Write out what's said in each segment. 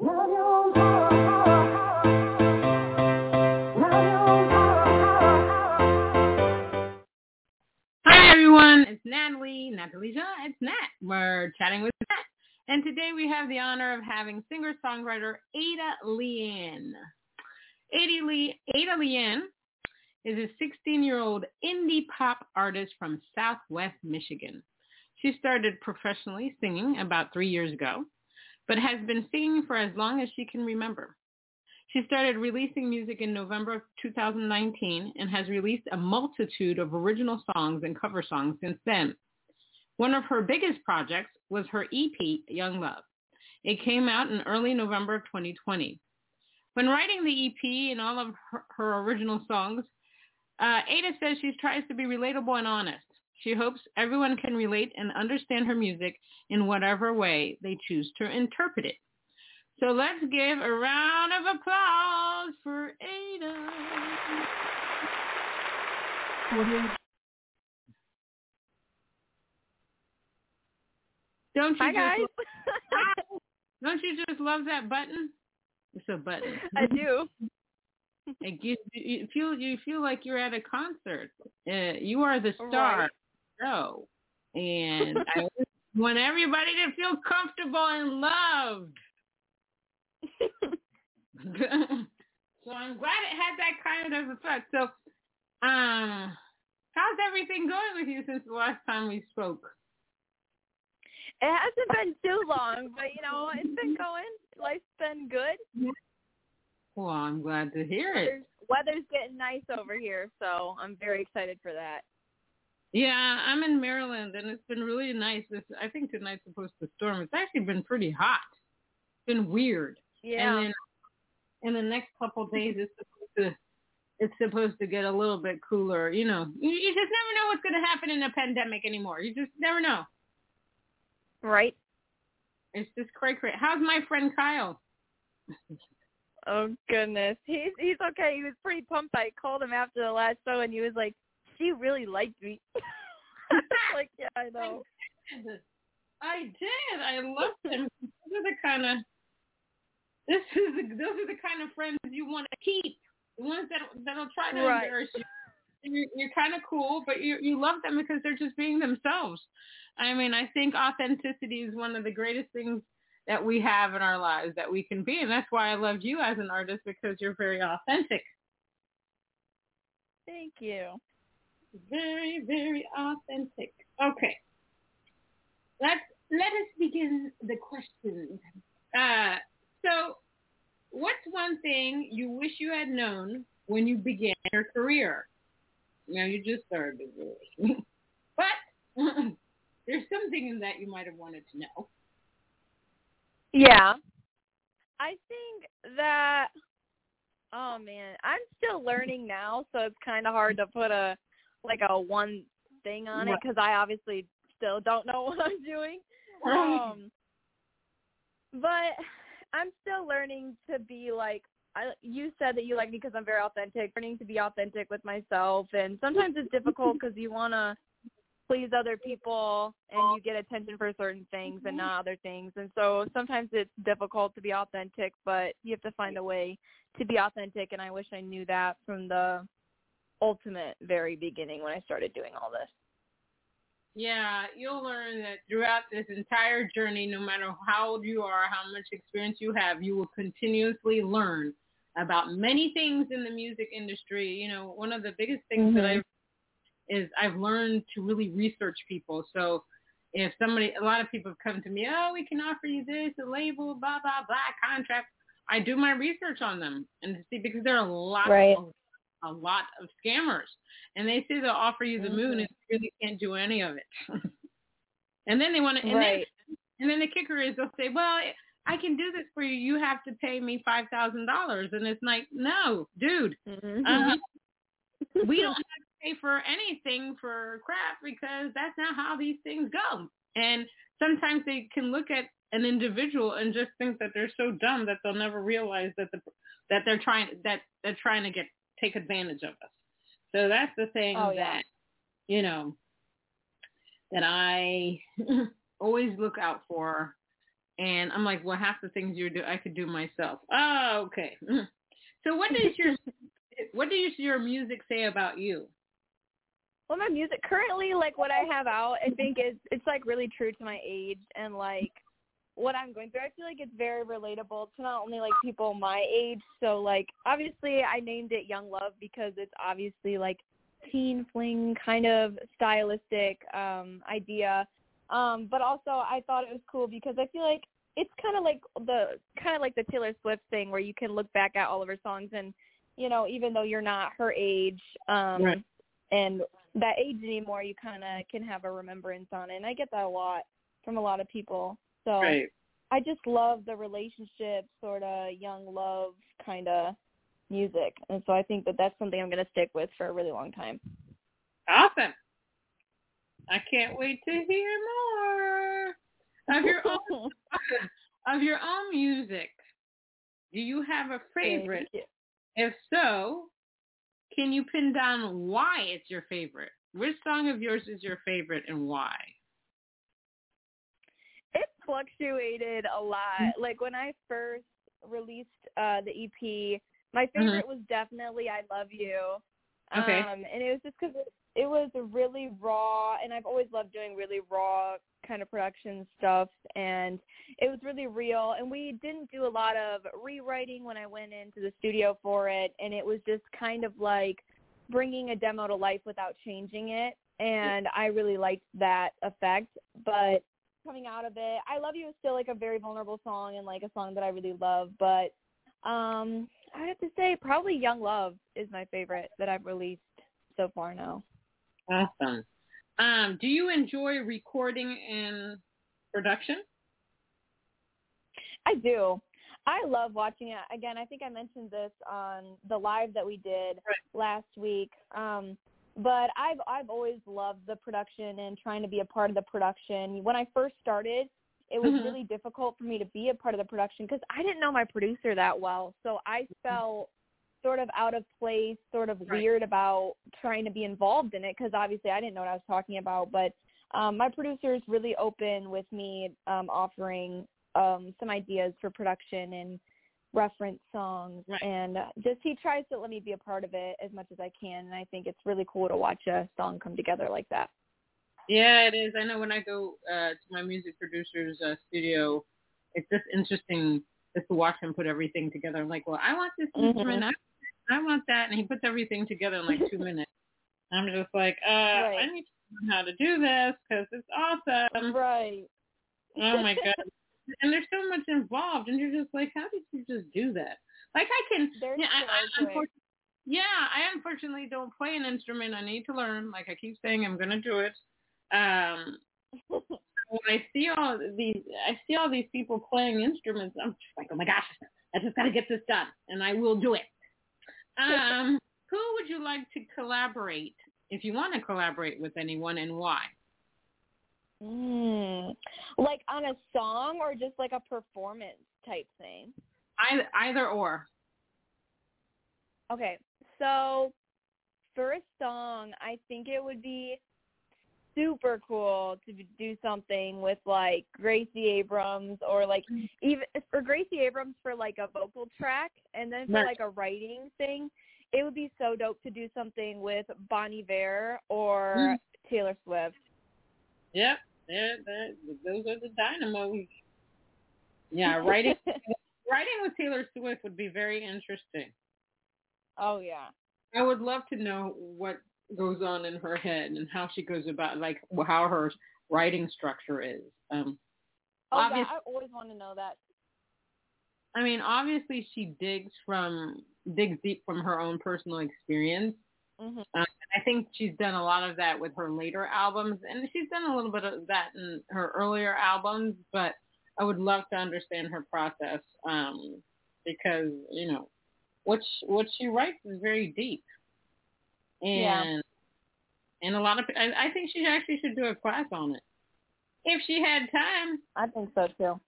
Hi everyone, it's Natalie, Natalie it's Nat. We're chatting with Nat. And today we have the honor of having singer-songwriter Ada LeAnn. Ada, Lee, Ada LeAnn is a 16-year-old indie pop artist from Southwest Michigan. She started professionally singing about three years ago, but has been singing for as long as she can remember. She started releasing music in November of 2019 and has released a multitude of original songs and cover songs since then. One of her biggest projects was her EP, Young Love. It came out in early November of 2020. When writing the EP and all of her, her original songs, uh, Ada says she tries to be relatable and honest. She hopes everyone can relate and understand her music in whatever way they choose to interpret it. So let's give a round of applause for Ada. Don't you Hi guys. Just, don't you just love that button? It's a button. I do. It gives you, you feel you feel like you're at a concert. Uh, you are the star Right. Show, and I want everybody to feel comfortable and loved. so I'm glad it had that kind of effect. So, um, how's everything going with you since the last time we spoke? It hasn't been too long, but you know, it's been going. Life's been good. Well, I'm glad to hear it. Weather's, weather's getting nice over here, so I'm very excited for that. Yeah, I'm in Maryland, and it's been really nice. This, I think tonight's supposed to storm. It's actually been pretty hot. It's been weird. Yeah. And then in the next couple of days, it's supposed to it's supposed to get a little bit cooler. You know, you, you just never know what's going to happen in a pandemic anymore. You just never know. right. It's just cray cray. How's my friend Kyle? Oh goodness. He's he's okay. He was pretty pumped. I called him after the last show and he was like, She really liked me. like, yeah, I know. I did. I loved them. Those are the kind of this is the, those are the kind of friends you want to keep. The ones that that'll try to Right. embarrass you. You're, you're kind of cool, but you you love them because they're just being themselves. I mean, I think authenticity is one of the greatest things that we have in our lives that we can be, and that's why I loved you as an artist because you're very authentic, Thank you. Very very authentic. Okay, let's let us begin the questions. Uh, so, what's one thing you wish you had known when you began your career? Now you just started, really. but there's something in that you might have wanted to know. Yeah. I think that oh man, I'm still learning now, so it's kind of hard to put a like a one thing on it because I obviously still don't know what I'm doing. Um, but I'm still learning to be like I. You said that you like me because I'm very authentic. Learning to be authentic with myself, and sometimes it's difficult because you want to please other people and you get attention for certain things and not other things. And so sometimes it's difficult to be authentic, but you have to find a way to be authentic. And I wish I knew that from the ultimate very beginning when I started doing all this. Yeah, you'll learn that throughout this entire journey, no matter how old you are, how much experience you have, you will continuously learn about many things in the music industry. You know, one of the biggest things that Mhm. I've is I've learned to really research people. So if somebody, a lot of people have come to me, oh, we can offer you this, a label, blah, blah, blah, contract. I do my research on them and see because there are a lot, Right. of, a lot of scammers and they say they'll offer you the moon and you really can't do any of it. and then they want to, and, Right. then, and then the kicker is they'll say, well, I can do this for you. You have to pay me five thousand dollars, and it's like, no, dude, Mm-hmm. uh, we don't have to pay for anything for crap because that's not how these things go. And sometimes they can look at an individual and just think that they're so dumb that they'll never realize that the that they're trying that they're trying to get take advantage of us. So that's the thing Oh, yeah. that you know that I always look out for. And I'm like, well, half the things you do, I could do myself. Oh, okay. So what does your what does your music say about you? Well, my music currently, like what I have out, I think is it's like really true to my age and like what I'm going through. I feel like it's very relatable to not only like people my age. So like obviously I named it Young Love because it's obviously like teen fling kind of stylistic um idea. Um, but also I thought it was cool because I feel like it's kind of like the kind of like the Taylor Swift thing where you can look back at all of her songs and you know even though you're not her age um Right. and that age anymore you kind of can have a remembrance on it and I get that a lot from a lot of people. So I just love the relationship sort of young love kind of music. And so I think that that's something I'm going to stick with for a really long time. Awesome. I can't wait to hear more of your own of your own music. Do you have a favorite? Thank If so, can you pin down why it's your favorite? Which song of yours is your favorite and why? Fluctuated a lot. Like when I first released uh the EP, my favorite was definitely I Love You. Okay. Um and it was just cuz it, it was really raw and I've always loved doing really raw kind of production stuff and it was really real and we didn't do a lot of rewriting when I went into the studio for it and it was just kind of like bringing a demo to life without changing it and I really liked that effect but coming out of it I Love You is still like a very vulnerable song and like a song that I really love but um I have to say probably Young Love is my favorite that I've released so far now. Awesome. Um, do you enjoy recording and production? I do. I love watching it. Again, I think I mentioned this on the live that we did last week. Um, but I've I've always loved the production and trying to be a part of the production. When I first started, it was Mhm. really difficult for me to be a part of the production because I didn't know my producer that well. So I felt sort of out of place, sort of Right. weird about trying to be involved in it because obviously I didn't know what I was talking about. But um, my producer is really open with me um, offering um, some ideas for production and reference songs Right. and uh, just he tries to let me be a part of it as much as I can and I think it's really cool to watch a song come together like that. Yeah, it is. I know when I go uh, to my music producer's uh, studio, it's just interesting just to watch him put everything together. I'm like, well, I want this Mhm. instrument, I, I want that, and he puts everything together in like two minutes. I'm just like, uh, I Right. need to learn how to do this because it's awesome. Right. Oh my god! And there's so much involved, and you're just like, how did you just do that? Like I can, yeah, I, I, so yeah, I unfortunately don't play an instrument. I need to learn. Like I keep saying, I'm gonna do it. Um, when I see all these, I see all these people playing instruments. I'm just like, oh my gosh, I just gotta get this done, and I will do it. Um, who would you like to collaborate if you want to collaborate with anyone, and why? Mm. Like on a song or just like a performance type thing? Either, either or. Okay. So for a song, I think it would be super cool to do something with like Gracie Abrams or like even for Gracie Abrams for like a vocal track and then for like a writing thing. It would be so dope to do something with Bon Iver or Mm. Taylor Swift. Yep, they're, they're, those are the dynamos. Yeah, writing writing with Taylor Swift would be very interesting. oh yeah. I would love to know what goes on in her head and how she goes about, like how her writing structure is. Um, Oh yeah, I always want to know that. I mean, obviously she digs from digs deep from her own personal experience. Mhm. Uh, I think she's done a lot of that with her later albums, and she's done a little bit of that in her earlier albums. But I would love to understand her process um, because you know what she, what she writes is very deep, and Yeah. and a lot of I, I think she actually should do a class on it if she had time. I think so too.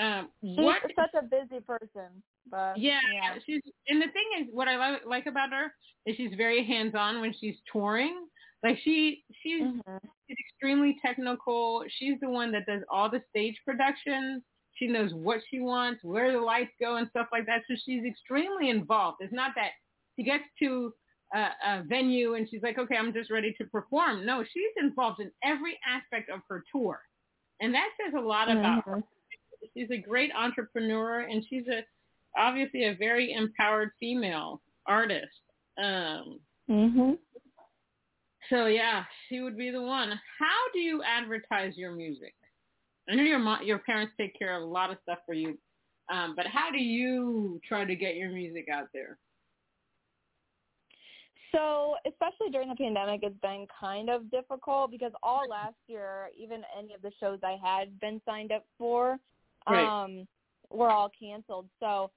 Um, She's what? such a busy person, but Yeah, yeah. she's and the thing is, what I li- like about her is she's very hands on when she's touring. Like she she's Mhm. She's extremely technical. She's the one that does all the stage productions. She knows what she wants, where the lights go, and stuff like that. So she's extremely involved. It's not that she gets to a, a venue and she's like, okay, I'm just ready to perform. No, she's involved in every aspect of her tour, and that says a lot about her. She's a great entrepreneur, and she's a obviously a very empowered female artist. Um, Mhm. so yeah, she would be the one. How do you advertise your music? I know your mo- your parents take care of a lot of stuff for you, um, but how do you try to get your music out there? So, especially during the pandemic, it's been kind of difficult because all last year, even any of the shows I had been signed up for, Right. um, were all canceled. So,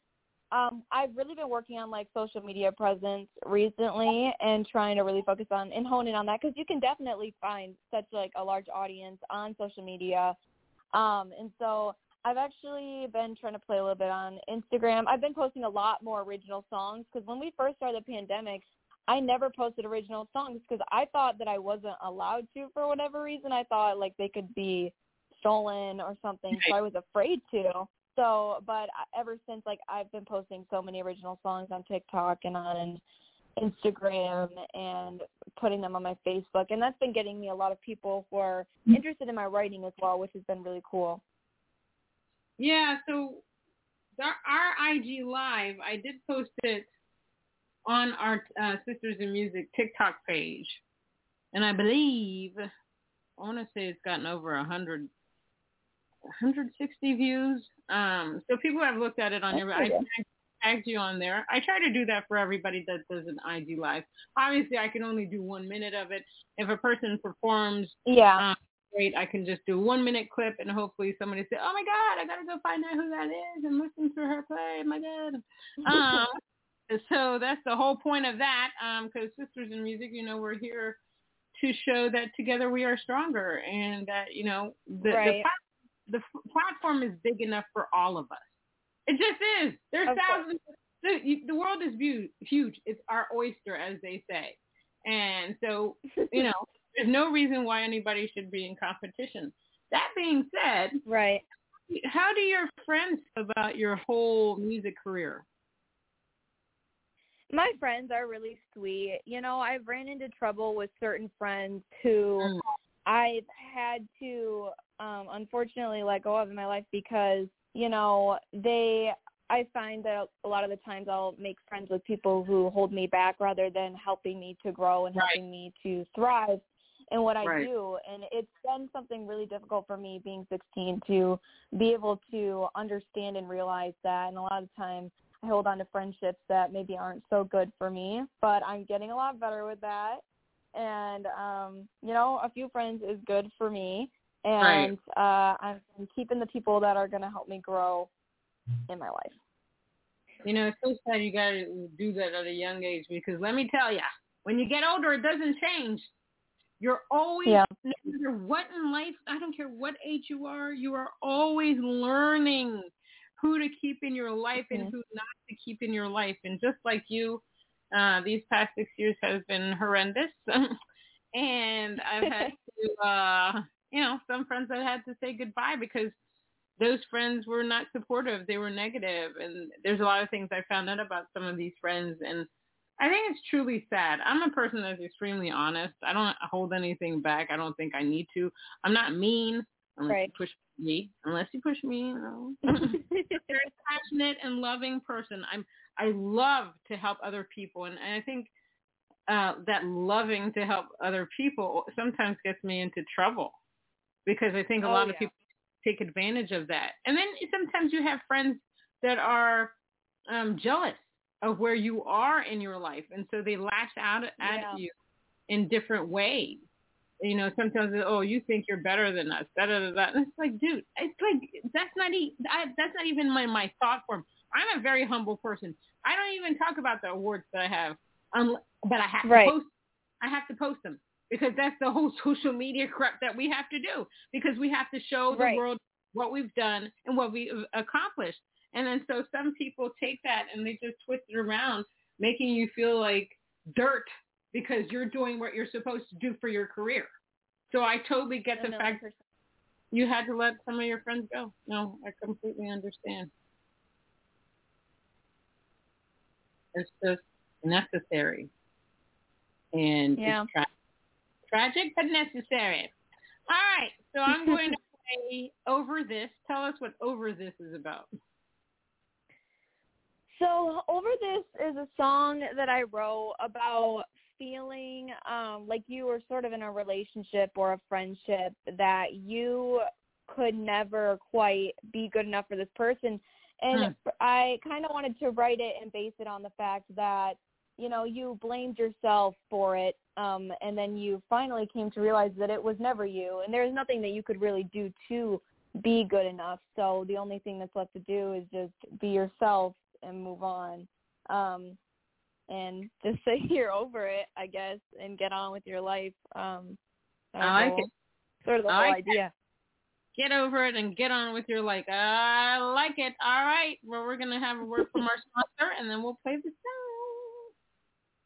um, I've really been working on like social media presence recently and trying to really focus on and hone in on that because you can definitely find such like a large audience on social media. Um, and so I've actually been trying to play a little bit on Instagram. I've been posting a lot more original songs because when we first started the pandemic, I never posted original songs because I thought that I wasn't allowed to for whatever reason. I thought like they could be stolen or something, so I was afraid to. So, but ever since like I've been posting so many original songs on TikTok and on Instagram and putting them on my Facebook, and that's been getting me a lot of people who are interested in my writing as well, which has been really cool. Yeah, so our, our IG live, I did post it on our uh, Sisters in Music TikTok page, and I believe I want to say it's gotten over a hundred. 160 views. Um, so people have looked at it on your. I tagged you on there. I try to do that for everybody that does an IG live. Obviously, I can only do one minute of it. If a person performs Yeah. um, great, I can just do one minute clip and hopefully somebody say, "Oh my God, I gotta go find out who that is and listen to her play." My God. Um, so that's the whole point of that. Because Sisters in Music, you know, we're here to show that together we are stronger, and that you know the the, Right. plat- the f- platform is big enough for all of us. It just is. There's Of thousands. The, the world is hu- huge. It's our oyster, as they say. And so, you know, there's no reason why anybody should be in competition. That being said, right. how do your friends about your whole music career? My friends are really sweet. You know, I've ran into trouble with certain friends who Mm. I've had to um unfortunately let go of in my life because, you know, they I find that a lot of the times I'll make friends with people who hold me back rather than helping me to grow and Right. helping me to thrive in what I Right. do. And it's been something really difficult for me being 16 to be able to understand and realize that. And a lot of times I hold on to friendships that maybe aren't so good for me, but I'm getting a lot better with that. And um, you know, a few friends is good for me, and uh, I'm keeping the people that are going to help me grow in my life. You know, it's so sad you got to do that at a young age because let me tell you, when you get older, it doesn't change. You're always, Yeah. no matter what in life, I don't care what age you are, you are always learning who to keep in your life and Mhm. who not to keep in your life. And just like you, uh, these past six years has been horrendous. and I've had to, uh, you know, some friends I've had to say goodbye because those friends were not supportive. They were negative, and there's a lot of things I found out about some of these friends, and I think it's truly sad. I'm a person that's extremely honest. I don't hold anything back. I don't think I need to. I'm not mean unless Right. you push me. Unless you push me, you know. very passionate and loving person. I'm I love to help other people, and, and I think uh, that loving to help other people sometimes gets me into trouble because I think a Oh, lot of people take advantage of that. And then sometimes you have friends that are um, jealous of where you are in your life, and so they lash out at Yeah. you in different ways. you know, sometimes oh, you think you're better than us, da da da da. And it's like, dude, it's like that's not e- I, that's not even my my thought form. I'm a very humble person. I don't even talk about the awards that I have, um, but I have right. to post. I have to post them because that's the whole social media crap that we have to do because we have to show the right. world what we've done and what we've accomplished. And then so some people take that and they just twist it around, making you feel like dirt because you're doing what you're supposed to do for your career. So I totally get the fact that you had to let some of your friends go. No, I completely understand. It's just necessary. And yeah. it's tragic but necessary. All right, so I'm going to play Over This. Tell us what Over This is about. So Over This is a song that I wrote about feeling um like you were sort of in a relationship or a friendship that you could never quite be good enough for this person and hmm. I kind of wanted to write it and base it on the fact that you know you blamed yourself for it um and then you finally came to realize that it was never you and there's nothing that you could really do to be good enough so the only thing that's left to do is just be yourself and move on um and just say you're over it, I guess, and get on with your life. Um, I like it. Sort of the I whole like idea. Get over it and get on with your life. I like it. All right. Well, we're gonna have a word from our sponsor, and then we'll play the song.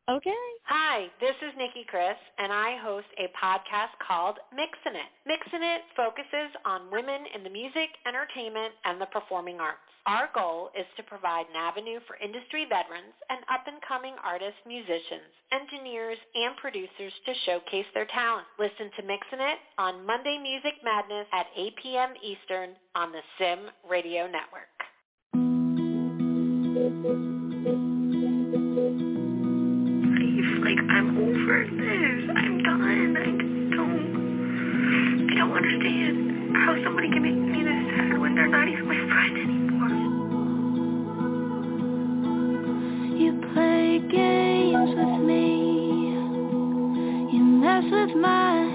Okay. Hi, this is Nikki Chris, and I host a podcast called Mixin' It. Mixin' It focuses on women in the music, entertainment, and the performing arts. Our goal is to provide an avenue for industry veterans and up-and-coming artists, musicians, engineers, and producers to showcase their talent. Listen to Mixin' It on Monday Music Madness at 8 p.m. Eastern on the Sim Radio Network. Like I'm over this. I'm done. I don't. I don't understand how somebody can make me this sad when they're not even my friend anymore. You play games with me. You mess with my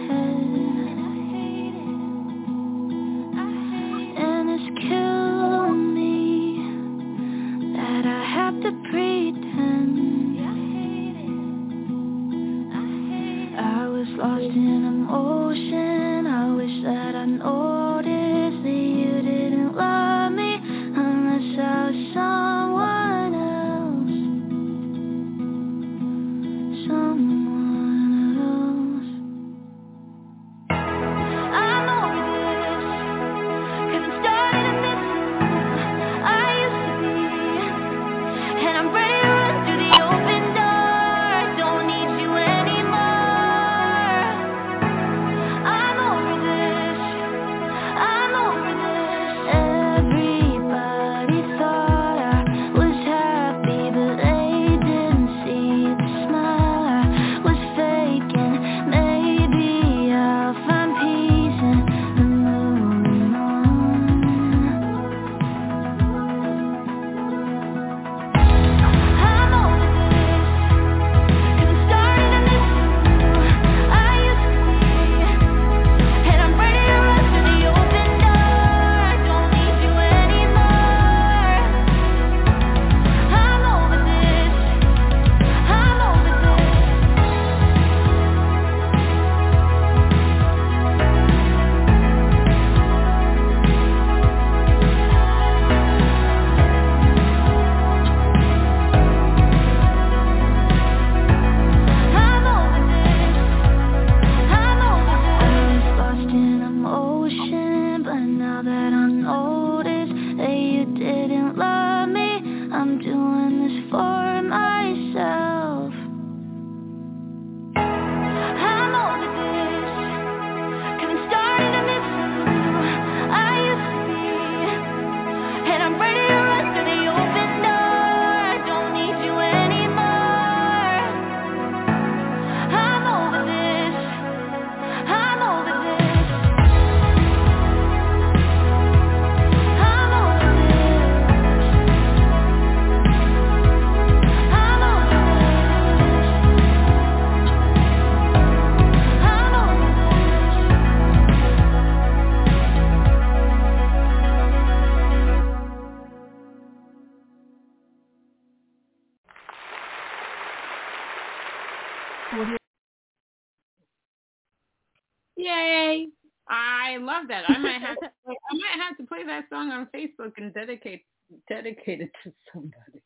I love that. I might have to play, I might have to play that song on Facebook and dedicate dedicate it to somebody.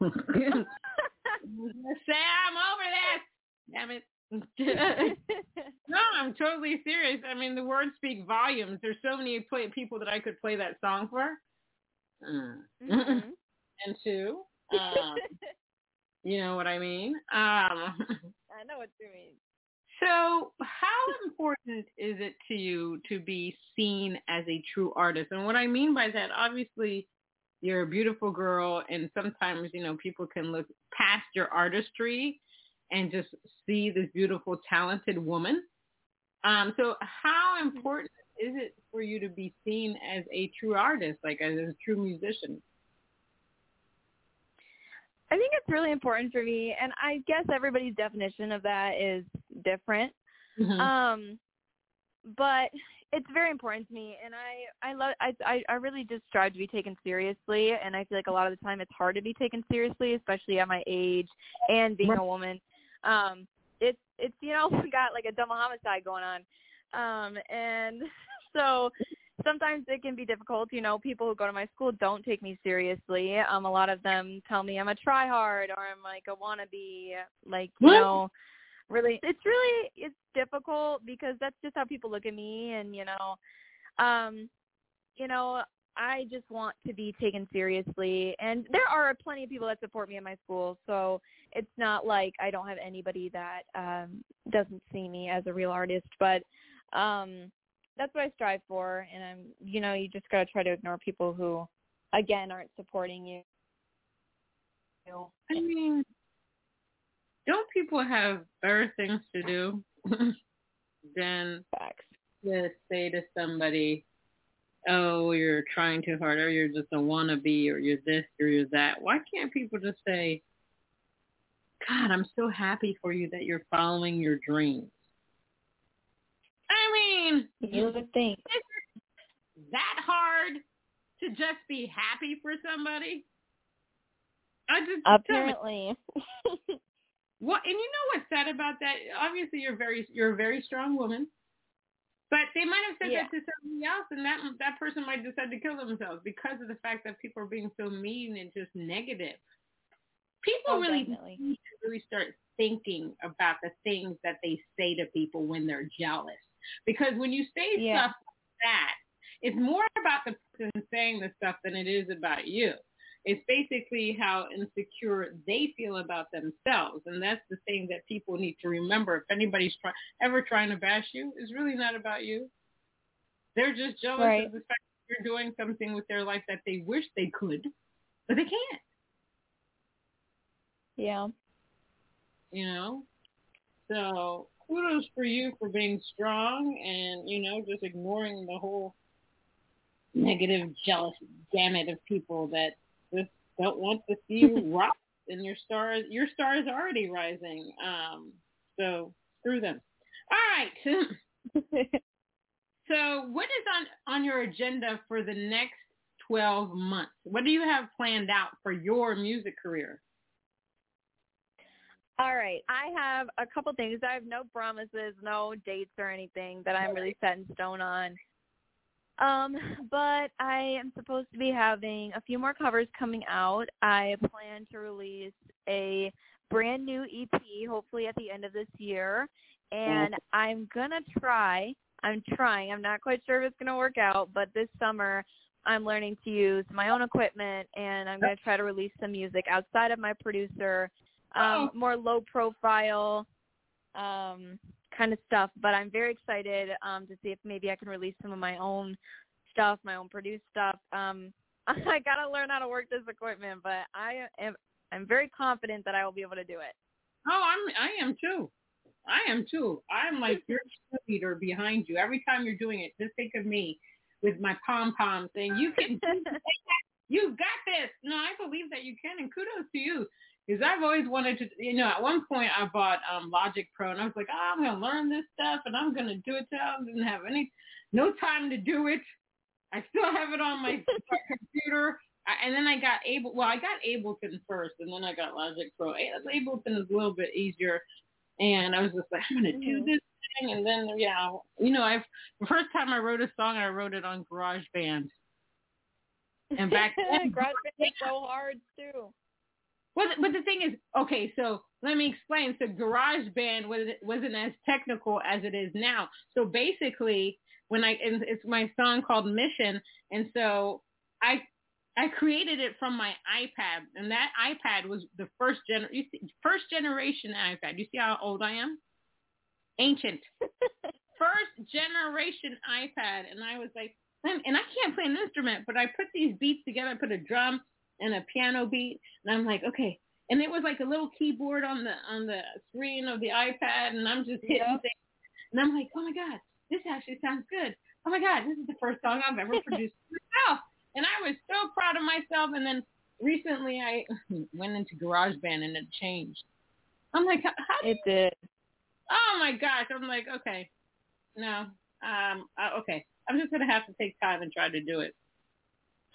Say I'm over this. Damn it. no, I'm totally serious. I mean, the words speak volumes. There's so many play- people that I could play that song for. Mhm. and two, um, you know what I mean. Um, I know what you mean. So, how important is it to you to be seen as a true artist? And what I mean by that, obviously, you're a beautiful girl, and sometimes you know people can look past your artistry and just see this beautiful, talented woman. Um, so, how important is it for you to be seen as a true artist, like as a true musician? I think it's really important for me, and I guess everybody's definition of that is different. Mhm. Um, but it's very important to me, and I I love I I I really just strive to be taken seriously, and I feel like a lot of the time it's hard to be taken seriously, especially at my age and being a woman. Um, it's it's you know we got like a double homicide going on, um, and so sometimes it can be difficult. You know, people who go to my school don't take me seriously. Um, a lot of them tell me I'm a try hard or I'm like a wannabe. Like you What? know, really, it's really it's difficult because that's just how people look at me, and you know, um, you know. I just want to be taken seriously, and there are plenty of people that support me at my school. So it's not like I don't have anybody that um, doesn't see me as a real artist. But um, that's what I strive for, and I'm, you know, you just gotta try to ignore people who, again, aren't supporting you. I mean, don't people have better things to do than Facts. to say to somebody, "Oh, you're trying too hard, or you're just a wannabe, or you're this, or you're that"? Why can't people just say, "God, I'm so happy for you that you're following your dreams"? I mean, You would think. that hard to just be happy for somebody? I just Apparently. What and you know what's sad about that? Obviously, you're very you're a very strong woman, but they might have said Yeah. that to somebody else, and that that person might decide to kill themselves because of the fact that people are being so mean and just negative. People Oh, really definitely. need to really start thinking about the things that they say to people when they're jealous, because when you say Yeah. stuff like that, it's more about the person saying the stuff than it is about you. It's basically how insecure they feel about themselves, and that's the thing that people need to remember. If anybody's try- ever trying to bash you, it's really not about you. They're just jealous Right. of the fact that you're doing something with their life that they wish they could, but they can't. yeah. You know, so kudos for you for being strong and you know just ignoring the whole negative, jealous gamut of people that don't want to see you rise. And your stars your star is already rising. Um, so screw them. All right. so what is on on your agenda for the next twelve months? What do you have planned out for your music career? All right. I have a couple things. I have no promises, no dates or anything that I'm really set in stone on. Um, but I am supposed to be having a few more covers coming out. I plan to release a brand new EP hopefully at the end of this year. And I'm gonna try I'm trying. I'm not quite sure if it's gonna work out, but this summer I'm learning to use my own equipment and I'm gonna try to release some music outside of my producer um, Oh. more low profile um, kind of stuff. But I'm very excited um, to see if maybe I can release some of my own stuff, my own produced stuff. Um, I gotta learn how to work this equipment, but I am I'm very confident that I will be able to do it. Oh, I'm I am too. I am too. I'm like your cheerleader behind you. Every time you're doing it, just think of me with my pom pom saying, "You can, you got this." No, I believe that you can, and kudos to you. Because I've always wanted to, you know, at one point I bought um Logic Pro, and I was like, oh, I'm gonna learn this stuff, and I'm gonna do it. Till I didn't have any, no time to do it. I still have it on my, computer. I, and then I got able. Well, I got Ableton first, and then I got Logic Pro. Ableton is a little bit easier, and I was just like, I'm gonna do Mhm. this thing, and then yeah, you know, I've the first time I wrote a song, I wrote it on GarageBand. And back then, GarageBand is so hard too. Well, but the thing is, okay, so let me explain. So GarageBand was wasn't as technical as it is now. So basically, when I and it's my song called Mission, and so I I created it from my iPad, and that iPad was the first gen first generation iPad. You see how old I am? Ancient. first generation iPad, and I was like, and I can't play an instrument, but I put these beats together. I put a drum and a piano beat, and I'm like, okay. And it was like a little keyboard on the on the screen of the iPad, and I'm just hitting Yep. things, and I'm like, oh my god, this actually sounds good. Oh my god, this is the first song I've ever produced myself, and I was so proud of myself. And then recently, I went into GarageBand, and it changed. I'm like, how, how It did. oh my gosh i'm like okay no um uh, okay i'm just gonna have to take time and try to do it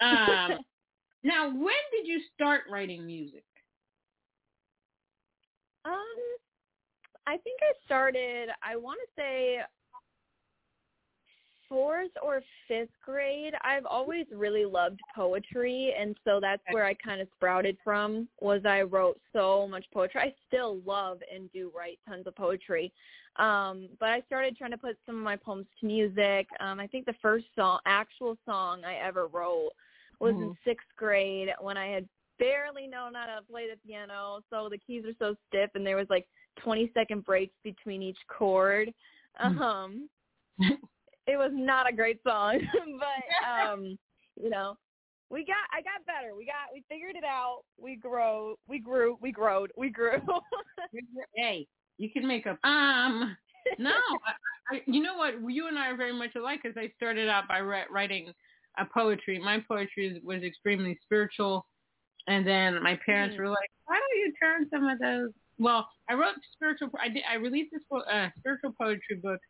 um now when did you start writing music Um, I think I started. I want to say fourth or fifth grade. I've always really loved poetry, and so that's where I kind of sprouted from. Was I wrote so much poetry. I still love and do write tons of poetry. Um, but I started trying to put some of my poems to music. Um, I think the first song, actual song I ever wrote, was in Mhm. sixth grade when I had barely known how to play the piano, so the keys were so stiff, and there was like 20 second breaks between each chord. Mm. Um, it was not a great song, but um, you know, we got I got better. We got we figured it out. We grow, we grew, we growed, we grew. hey you can make up um no I, I, you know what you and i are very much alike because i started out by ri- writing a poetry my poetry was extremely spiritual and then my parents Mhm. were like why don't you turn some of those well i wrote spiritual i did i released this uh, spiritual poetry book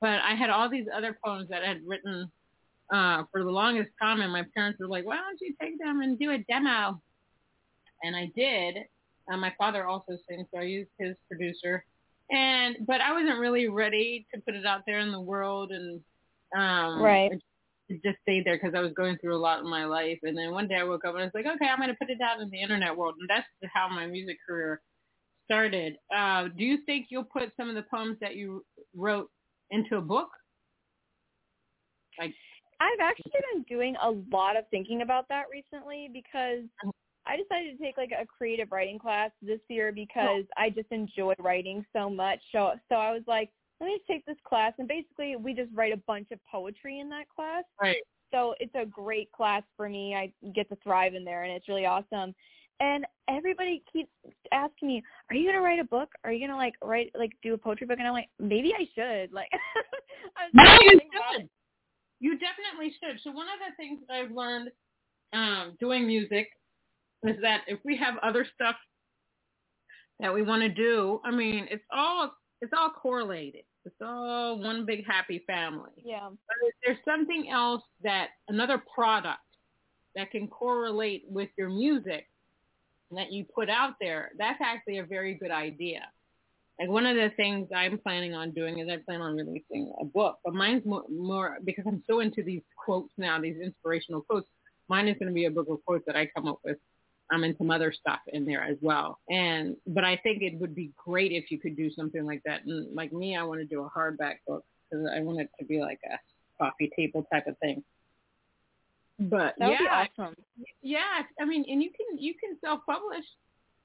but i had all these other poems that i had written uh for the longest time and my parents were like why don't you take them and do a demo and i did uh, my father also sings, so I used his producer. And but I wasn't really ready to put it out there in the world, and um, Right. Just stayed there because I was going through a lot in my life. And then one day I woke up and I was like, okay, I'm going to put it out in the internet world, and that's how my music career started. Uh, do you think you'll put some of the poems that you wrote into a book? Like, I've actually been doing a lot of thinking about that recently because I decided to take like a creative writing class this year because I just enjoy writing so much. So so I was like, let me take this class and basically we just write a bunch of poetry in that class. right. So it's a great class for me. I get to thrive in there and it's really awesome. And everybody keeps asking me, "Are you gonna write a book? Are you gonna like write like do a poetry book?" And I'm like, maybe I should. Like, I was No, you should. You definitely should. So one of the things that I've learned um, doing music is that if we have other stuff that we want to do, I mean, it's all it's all correlated. It's all one big happy family. Yeah. But if there's something else that another product that can correlate with your music that you put out there, that's actually a very good idea. Like one of the things I'm planning on doing is I plan on releasing a book, but mine's more, more because I'm so into these quotes now, these inspirational quotes. Mine is going to be a book of quotes that I come up with, um, and some other stuff in there as well. And but I think it would be great if you could do something like that. And like me, I want to do a hardback book because I want it to be like a coffee table type of thing. But That would yeah, be awesome. yeah, I mean, and you can you can self-publish.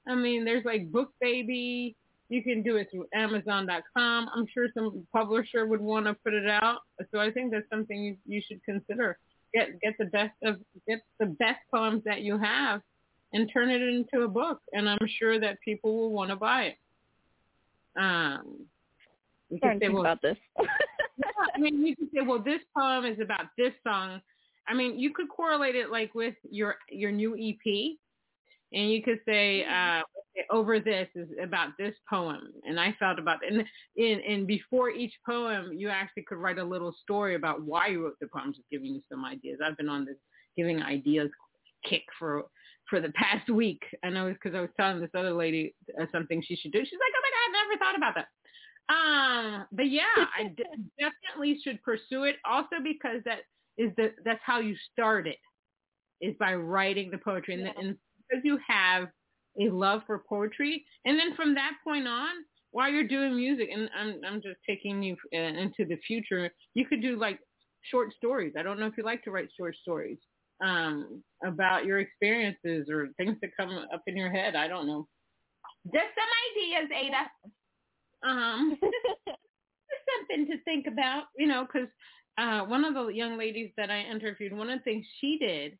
I mean, there's like BookBaby. You can do it through Amazon.com. I'm sure some publisher would want to put it out. So I think that's something you, you should consider. Get get the best of get the best poems that you have, and turn it into a book. And I'm sure that people will want to buy it. Um, you Starting can say, think well, about this. yeah, I mean, you could say, well, this poem is about this song. I mean, you could correlate it like with your your new EP, and you could say, uh, over this is about this poem, and I felt about it. And and and before each poem, you actually could write a little story about why you wrote the poem, just giving you some ideas. I've been on this giving ideas kick for for the past week. I know because I was telling this other lady uh, something she should do. She's like, oh my god, I never thought about that. Um, but yeah, I d- definitely should pursue it. Also because that is the that's how you start it, is by writing the poetry, and, Yeah. and because you have a love for poetry, and then from that point on, while you're doing music, and I'm I'm just taking you uh, into the future, you could do like short stories. I don't know if you like to write short stories um, about your experiences or things that come up in your head. I don't know. Just some ideas, Ada. Um, just something to think about, you know, because uh, one of the young ladies that I interviewed, one of the things she did,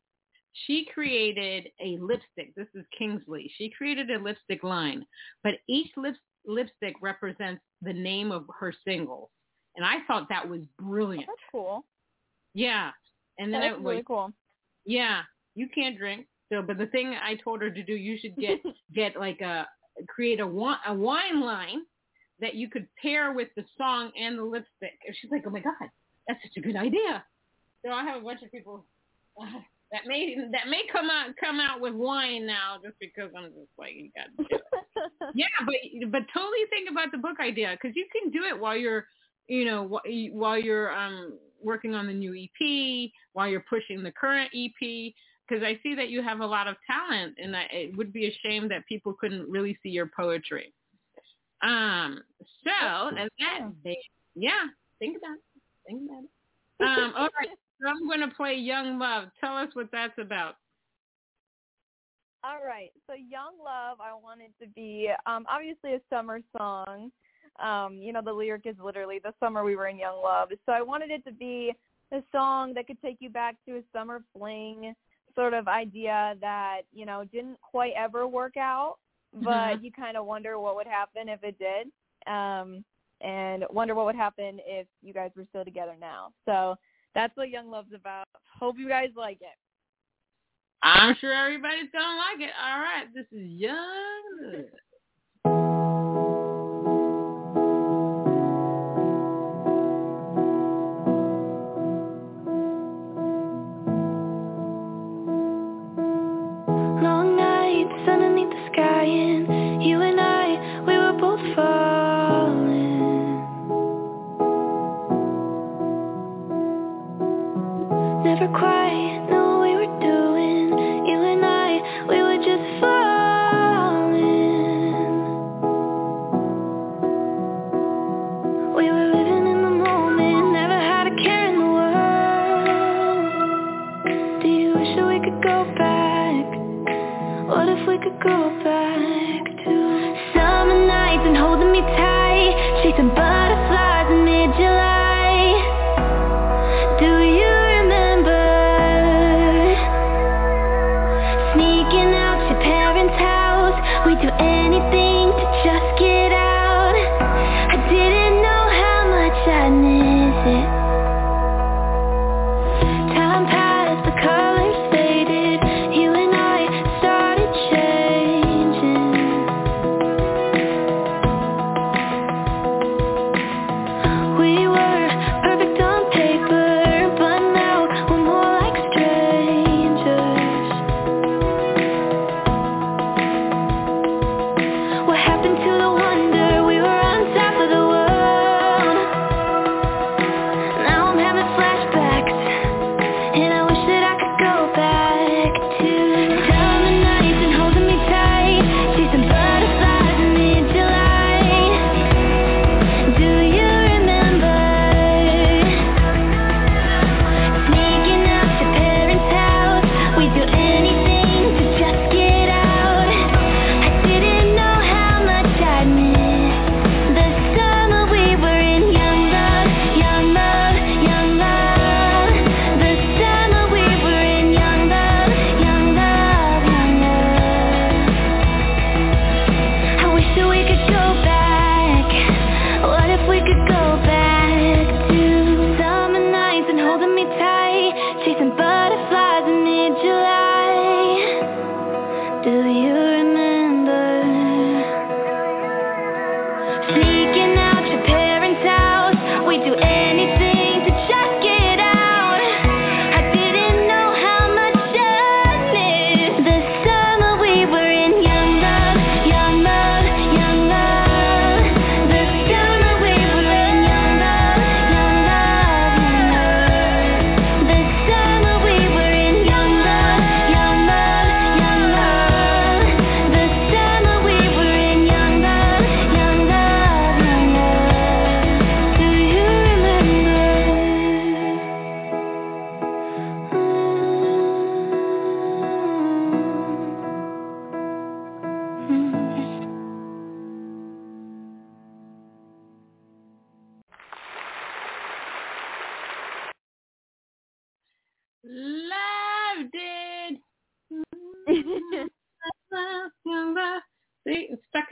she created a lipstick. This is Kingsley. She created a lipstick line, but each lip, lipstick represents the name of her singles. And I thought that was brilliant. That's cool. Yeah. And then That's really cool. Yeah, you can't drink. So, but the thing I told her to do, you should get get like a create a wine a wine line that you could pair with the song and the lipstick. And she's like, oh my god, that's such a good idea. So I have a bunch of people uh, that may that may come out come out with wine now just because I'm just like you got to. Yeah, but but totally think about the book idea because you can do it while you're you know while you're um working on the new EP, while you're pushing the current EP. Because I see that you have a lot of talent, and I, it would be a shame that people couldn't really see your poetry. Um. So, and that, yeah, think about it. Think about it. Um. All right. So I'm going to play Young Love. Tell us what that's about. All right. So Young Love, I wanted to be um obviously a summer song. Um, you know, the lyric is literally the summer we were in Young Love. So I wanted it to be a song that could take you back to a summer fling sort of idea that, you know, didn't quite ever work out, but Mhm. you kind of wonder what would happen if it did. Um and wonder what would happen if you guys were still together now. So that's what Young Love's about. Hope you guys like it. I'm sure everybody's going to like it. All right. This is Young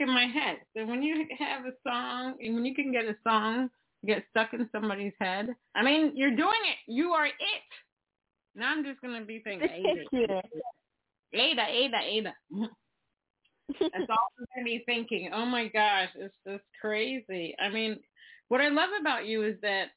in my head. So when you have a song, and when you can get a song get stuck in somebody's head, I mean, you're doing it. You are it. Now I'm just gonna be thinking Ada. Ada, Ada, Ada. That's all I'm gonna be thinking. Oh my gosh, it's just crazy. I mean, what I love about you is that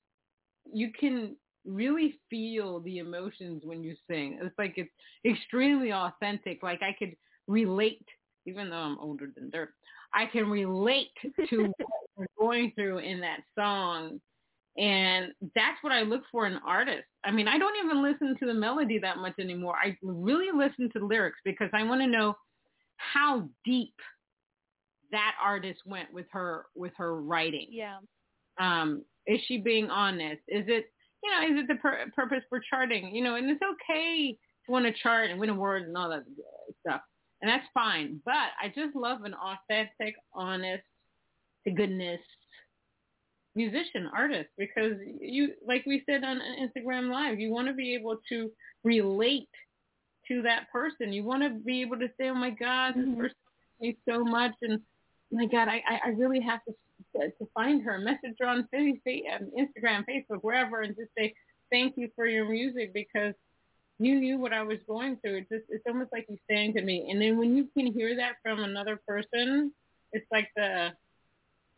you can really feel the emotions when you sing. It's like it's extremely authentic. Like I could relate, even though I'm older than dirt. I can relate to what you're going through in that song. And that's what I look for in artists. I mean, I don't even listen to the melody that much anymore. I really listen to the lyrics because I want to know how deep that artist went with her with her writing. Yeah. Um, is she being honest? Is it you know is it the pur- purpose for charting? You know, and it's okay to want to chart and win awards and all that stuff, and that's fine. But I just love an authentic, honest, to goodness musician artist because you like we said on Instagram live you want to be able to relate to that person you want to be able to say oh my god this Mhm. person me so much and my god I I really have to to, find her message her on um, Instagram Facebook wherever and just say thank you for your music because you knew what I was going through it's just it's almost like you saying to me and then when you can hear that from another person it's like the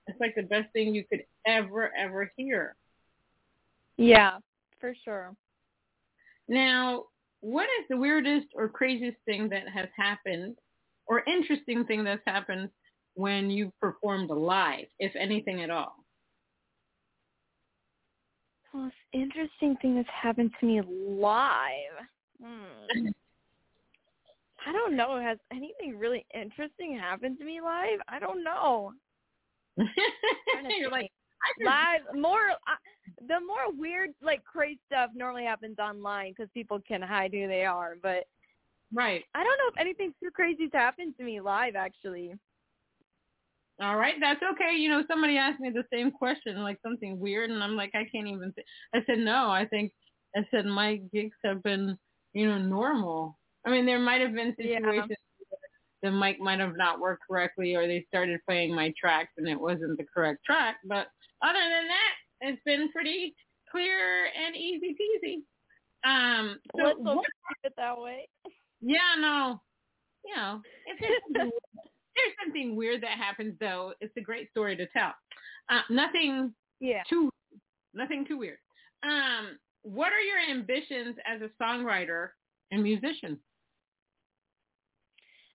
it's like the best thing you could ever, ever hear. Yeah, for sure. Now, what is the weirdest or craziest thing that has happened or interesting thing that's happened when you've performed live, if anything at all? Most interesting thing that's happened to me live. Hmm. I don't know. Has anything really interesting happened to me live? I don't know. You're like. Live more. Uh, the more weird, like crazy stuff normally happens online because people can hide who they are. But right. I don't know if anything too crazy's happened to me live. Actually, All right, that's okay. You know, somebody asked me the same question, like something weird, and I'm like, I can't even. Th-. I said no. I think I said my gigs have been, you know, normal. I mean, there might have been Yeah. situations where the mic might have not worked correctly, or they started playing my tracks and it wasn't the correct track. But other than that, it's been pretty clear and easy peasy. Um, so let's what- it that way. yeah, no, you know, if there's something, weird that happens, though, it's a great story to tell. Uh, nothing Yeah. too, nothing too weird. Um, what are your ambitions as a songwriter and musician?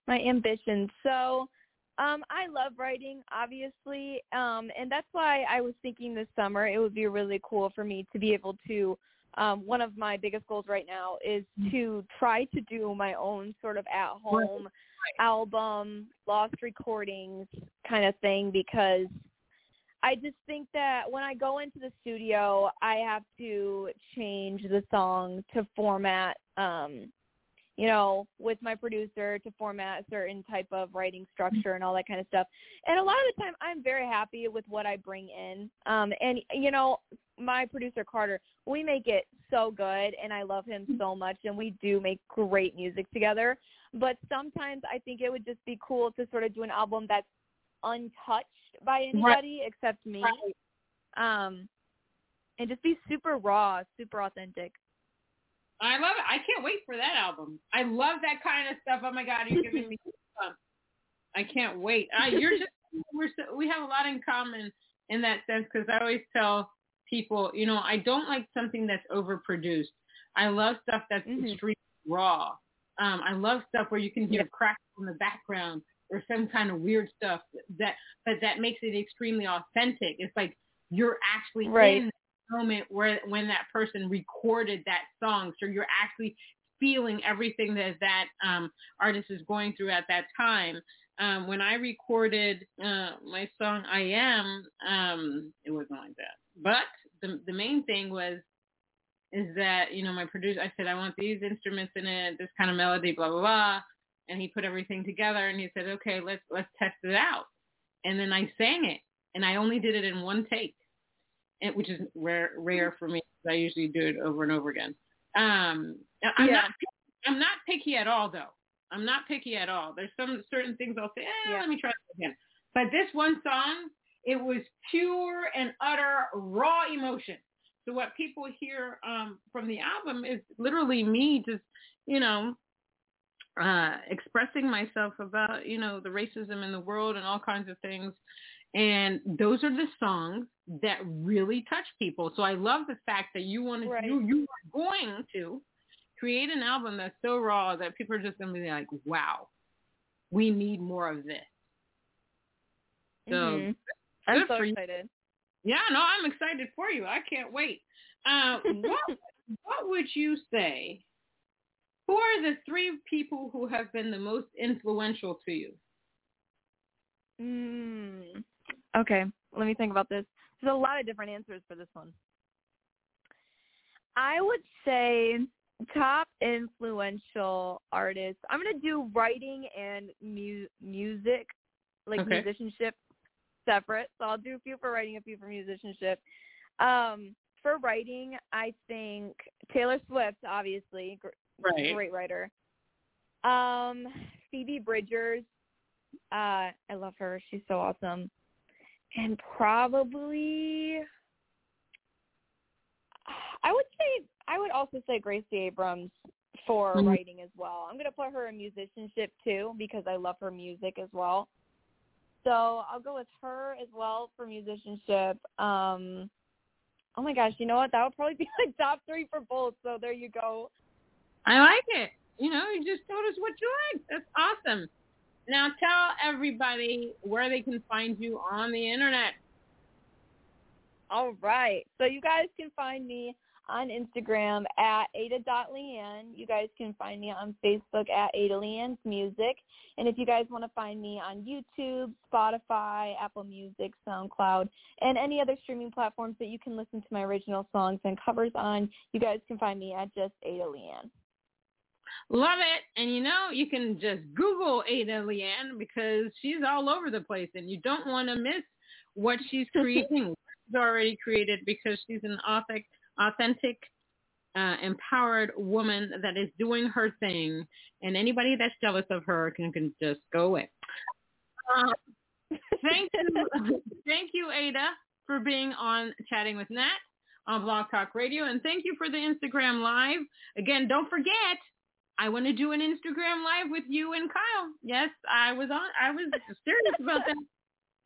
my ambitions. So um, I love writing, obviously, um, and that's why I was thinking this summer it would be really cool for me to be able to. Um, one of my biggest goals right now is to try to do my own sort of at-home album, lost recordings kind of thing because I just think that when I go into the studio, I have to change the song to format um you know, with my producer to format a certain type of writing structure and all that kind of stuff. And a lot of the time I'm very happy with what I bring in. Um and you know, my producer Carter, we make it so good and I love him so much and we do make great music together. But sometimes I think it would just be cool to sort of do an album that's untouched by anybody except me. Um and just be super raw, super authentic. I love it. I can't wait for that album. I love that kind of stuff. Oh my God, you're giving me goosebumps. I can't wait. Uh, you're just we're so, we have a lot in common in that sense because I always tell people, you know, I don't like something that's overproduced. I love stuff that's Mhm. extremely raw. Um, I love stuff where you can hear cracks in the background or some kind of weird stuff that, but that makes it extremely authentic. It's like you're actually Right. in moment where when that person recorded that song, so you're actually feeling everything that that um, artist is going through at that time. Um, when I recorded uh, my song "I Am," um, it wasn't like that. But the the main thing was is that you know my producer I said I want these instruments in it, this kind of melody, blah blah blah, and he put everything together and he said, okay, let's let's test it out, and then I sang it, and I only did it in one take, which is rare rare for me. I usually do it over and over again. Um, I'm Yeah. not I'm not picky at all though. I'm not picky at all. There's some certain things I'll say, eh, Yeah. let me try it again. But this one song, it was pure and utter raw emotion. So what people hear um, from the album is literally me just, you know, uh, expressing myself about, you know, the racism in the world and all kinds of things. And those are the songs that really touch people. So I love the fact that you wanted Right. you you are going to create an album that's so raw that people are just gonna be like, Wow, we need more of this. So Mhm. I'm so you. excited. Yeah, no, I'm excited for you. I can't wait. Uh, what what would you say? Who are the three people who have been the most influential to you? Mm. Okay, let me think about this. There's a lot of different answers for this one. I would say top influential artists. I'm gonna do writing and mu- music, like Okay. musicianship, separate. So I'll do a few for writing, a few for musicianship. Um, for writing, I think Taylor Swift, obviously, gr- Right. great writer. Um, Phoebe Bridgers. Uh, I love her. She's so awesome. And probably I would say I would also say Gracie Abrams for Mhm. writing as well. I'm gonna put her in musicianship too because I love her music as well. So I'll go with her as well for musicianship. Um oh my gosh, you know what? That would probably be my top three for both. So there you go. I like it. You know, you just told us what you like. That's awesome. Now tell everybody where they can find you on the internet. All right. So you guys can find me on Instagram at ada.leanne. You guys can find me on Facebook at Ada LeAnn's Music. And if you guys want to find me on YouTube, Spotify, Apple Music, SoundCloud, and any other streaming platforms that you can listen to my original songs and covers on, you guys can find me at just Ada LeAnn. Love it. And you know, you can just Google Ada LeAnn because she's all over the place and you don't want to miss what she's creating. she's already created because she's an authentic, authentic uh, empowered woman that is doing her thing. And anybody that's jealous of her can, can just go away. Uh, thank you. thank you, Ada, for being on Chatting with Nat on BlogTalkRadio. And thank you for the Instagram Live. Again, don't forget, I want to do an Instagram live with you and Kyle. Yes, I was on. I was serious about that.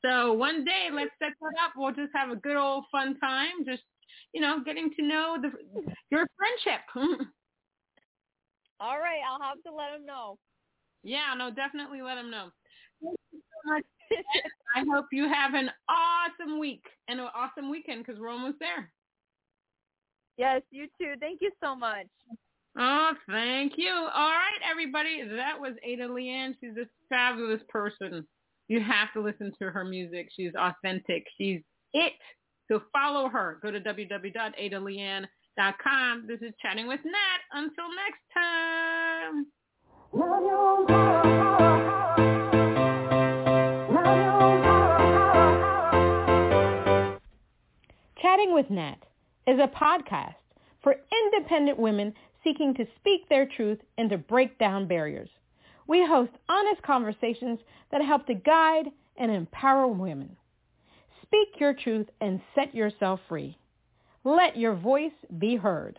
So one day, let's set that up. We'll just have a good old fun time. Just you know, getting to know the your friendship. All right. I'll have to let him know. yeah, no, definitely let him know. Thank you so much. I hope you have an awesome week and an awesome weekend because we're almost there. Yes, you too. Thank you so much. Oh, thank you. All right, everybody. That was Ada LeAnn. She's a fabulous person. You have to listen to her music. She's authentic. She's it. So follow her. Go to www.adaleann.com. This is Chatting with Nat. Until next time. Chatting with Nat is a podcast for independent women seeking to speak their truth and to break down barriers. We host honest conversations that help to guide and empower women. Speak your truth and set yourself free. Let your voice be heard.